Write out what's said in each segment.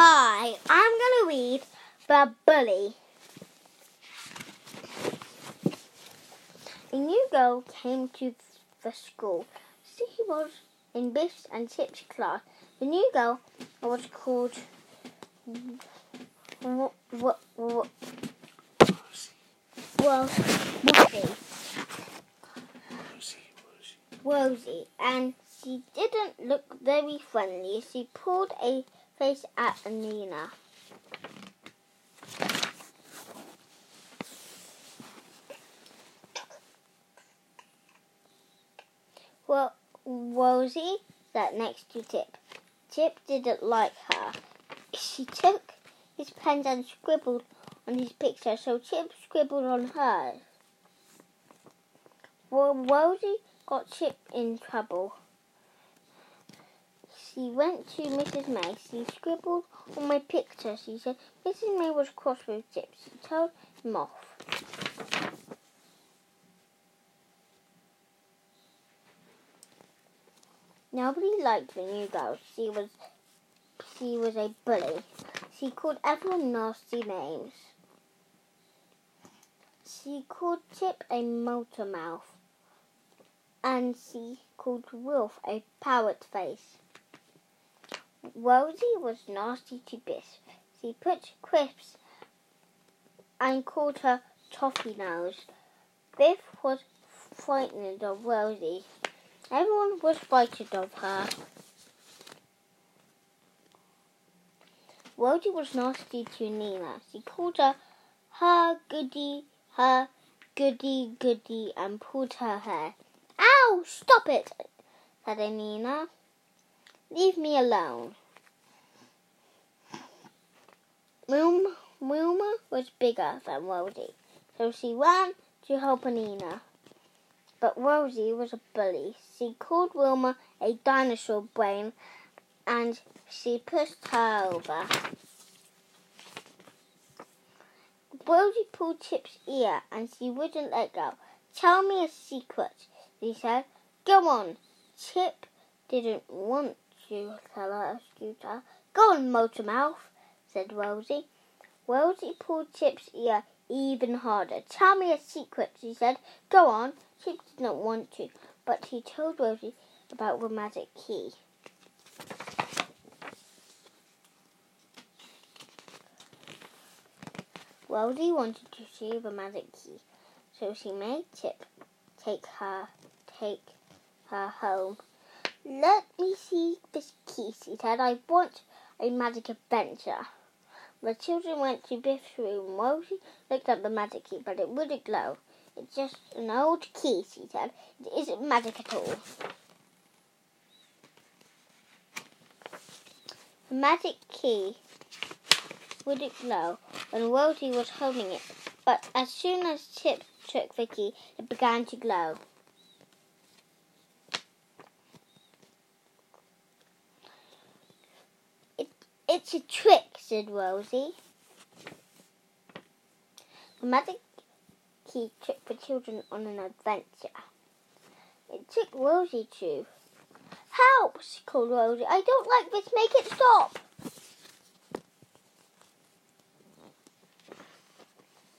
Hi, I'm going to read The Bully. A new girl came to the school. She was in Biff's and Chip's class. The new girl was called w- w- w- well, Woofy. Rosie, and she didn't look very friendly. She pulled a face at Nina. Well, Rosie sat next to Tip. Tip didn't like her. She took his pens and scribbled on his picture, so Chip scribbled on hers. Well, Rosie got Chip in trouble. She went to Mrs. May. She scribbled on my picture. She said Mrs. May was cross with Chip. She told him off. Nobody liked the new girl. She was she was a bully. She called everyone nasty names. She called Chip a motor mouth. And she called Wolf a parrot face. Rosie was nasty to Biff. She put crisps and called her Toffee Nose. Biff was frightened of Rosie. Everyone was frightened of her. Rosie was nasty to Nina. She called her her goody, her goody goody, and pulled her hair. Ow! Stop it! said Nina. Leave me alone. Wilma was bigger than Rosie, so she ran to help Nina. But Rosie was a bully. She called Wilma a dinosaur brain and she pushed her over. Rosie pulled Chip's ear and she wouldn't let go. Tell me a secret, she said. Go on. Chip didn't want scooter. Go on, Motor Mouth, said Rosie. Rosie pulled Chip's ear even harder. Tell me a secret, she said. Go on. Chip did not want to, but he told Rosie about the magic key. Rosie wanted to see the magic key, so she made Chip take her take her home. Let me see this key, she said. I want a magic adventure. The children went to Biff's room. Rosie looked at the magic key, but it wouldn't glow. It's just an old key, she said. It isn't magic at all. The magic key wouldn't glow when Rosie was holding it, but as soon as Chip took the key, it began to glow. It, it's a trick, said Rosie. The magic key took the children on an adventure. It took Rosie to. Help! called Rosie. I don't like this. Make it stop.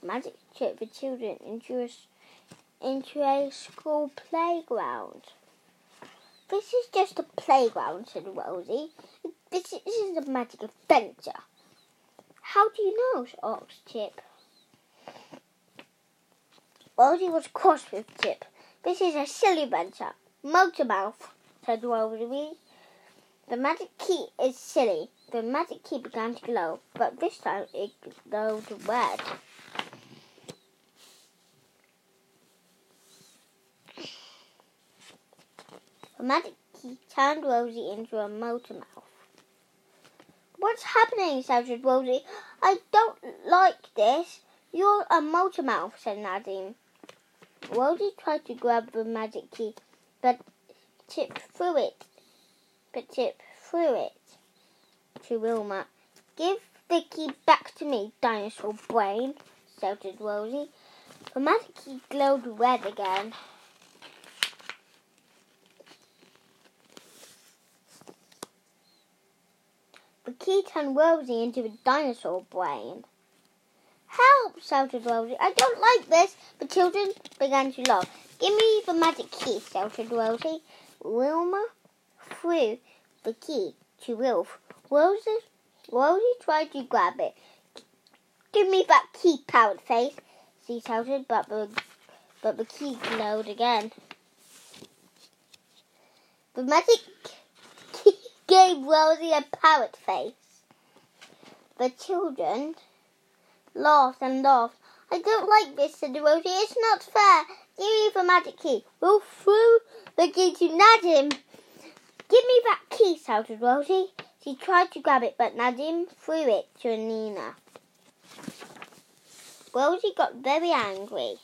Magic took the children into a, into a school playground. This is just a playground, said Rosie. This is, this is a magic adventure. How do you know? asked Chip. Rosie was cross with Chip. This is a silly adventure. Motor mouth, said Rosie. The magic key is silly. The magic key began to glow, but this time it glowed red. The magic key turned Rosie into a motor mouth. What's happening? shouted Rosie. I don't like this. You're a motor mouth, said Nadim. Rosie tried to grab the magic key, but Chip threw it. But Chip threw it to Wilma. Give the key back to me, dinosaur brain, shouted Rosie. The magic key glowed red again. Key turned Rosie into a dinosaur brain. Help! shouted Rosie. I don't like this. The children began to laugh. Give me the magic key, shouted Rosie. Wilma threw the key to Wilf. Rosie, Rosie tried to grab it. Give me that key, powdered face, she shouted, but the, but the key glowed again. The magic gave Rosie a parrot face. The children laughed and laughed. I don't like this, said Rosie. It's not fair. Give me the magic key. We'll the key to Nadim. Give me that key, shouted Rosie. She tried to grab it, but Nadim threw it to Nina. Rosie got very angry.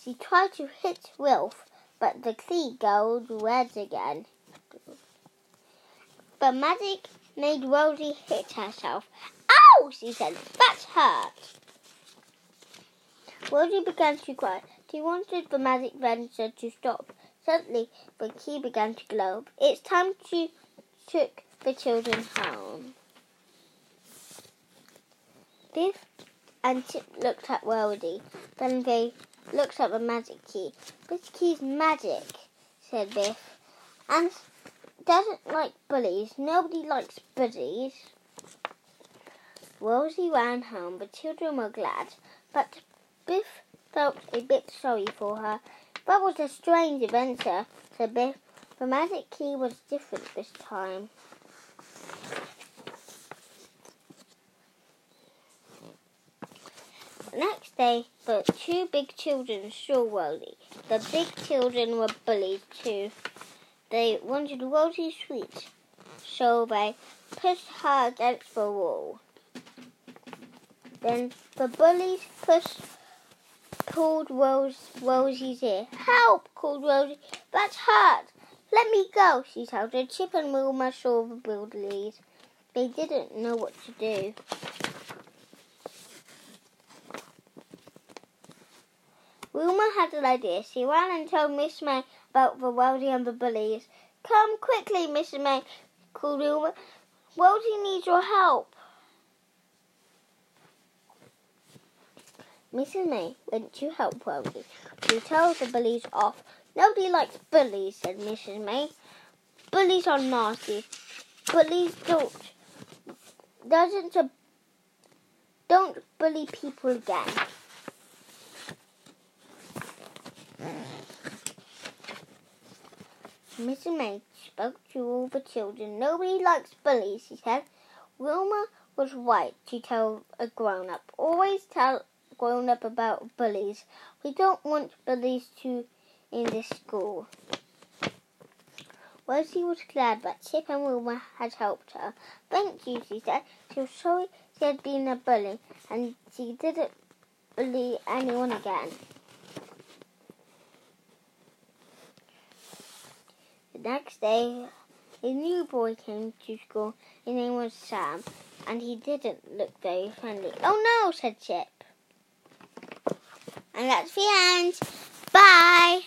She tried to hit Wilf, but the glowed red again. But magic made Rosie hit herself. Ow! she said. That hurt. Rosie began to cry. She wanted the magic venture to stop. Suddenly, the key began to glow. It's time to took the children home. Biff and Chip looked at Rosie. Then they looked at the magic key. This key's magic, said Biff. And doesn't like bullies. Nobody likes bullies. Rosie ran home. The children were glad, but Biff felt a bit sorry for her. That was a strange adventure, said Biff. The magic key was different this time. Next day, the two big children saw Rosie. The big children were bullied too. They wanted Rosie sweet, so they pushed her against the wall. Then the bullies pushed, pulled Rose, Rosie's ear. Help! called Rosie. That's hurt. Let me go, she shouted. Chip and Wilma saw the bullies. They didn't know what to do. Wilma had an idea. She ran and told Miss May about the Rosie and the bullies. Come quickly, Mrs. May, called Wilma. Rosie needs your help. Mrs. May went to help Rosie. She told the bullies off. Nobody likes bullies, said Mrs. May. Bullies are nasty. Bullies don't doesn't a, don't bully people again. Mrs. May spoke to all the children. Nobody likes bullies, she said. Wilma was right to tell a grown up. Always tell a grown up about bullies. We don't want bullies to in this school. Rosie was glad that Chip and Wilma had helped her. Thank you, she said. She was sorry she had been a bully and she didn't bully anyone again. Next day, a new boy came to school. His name was Sam, and he didn't look very friendly. Oh no, said Chip. And that's the end. Bye.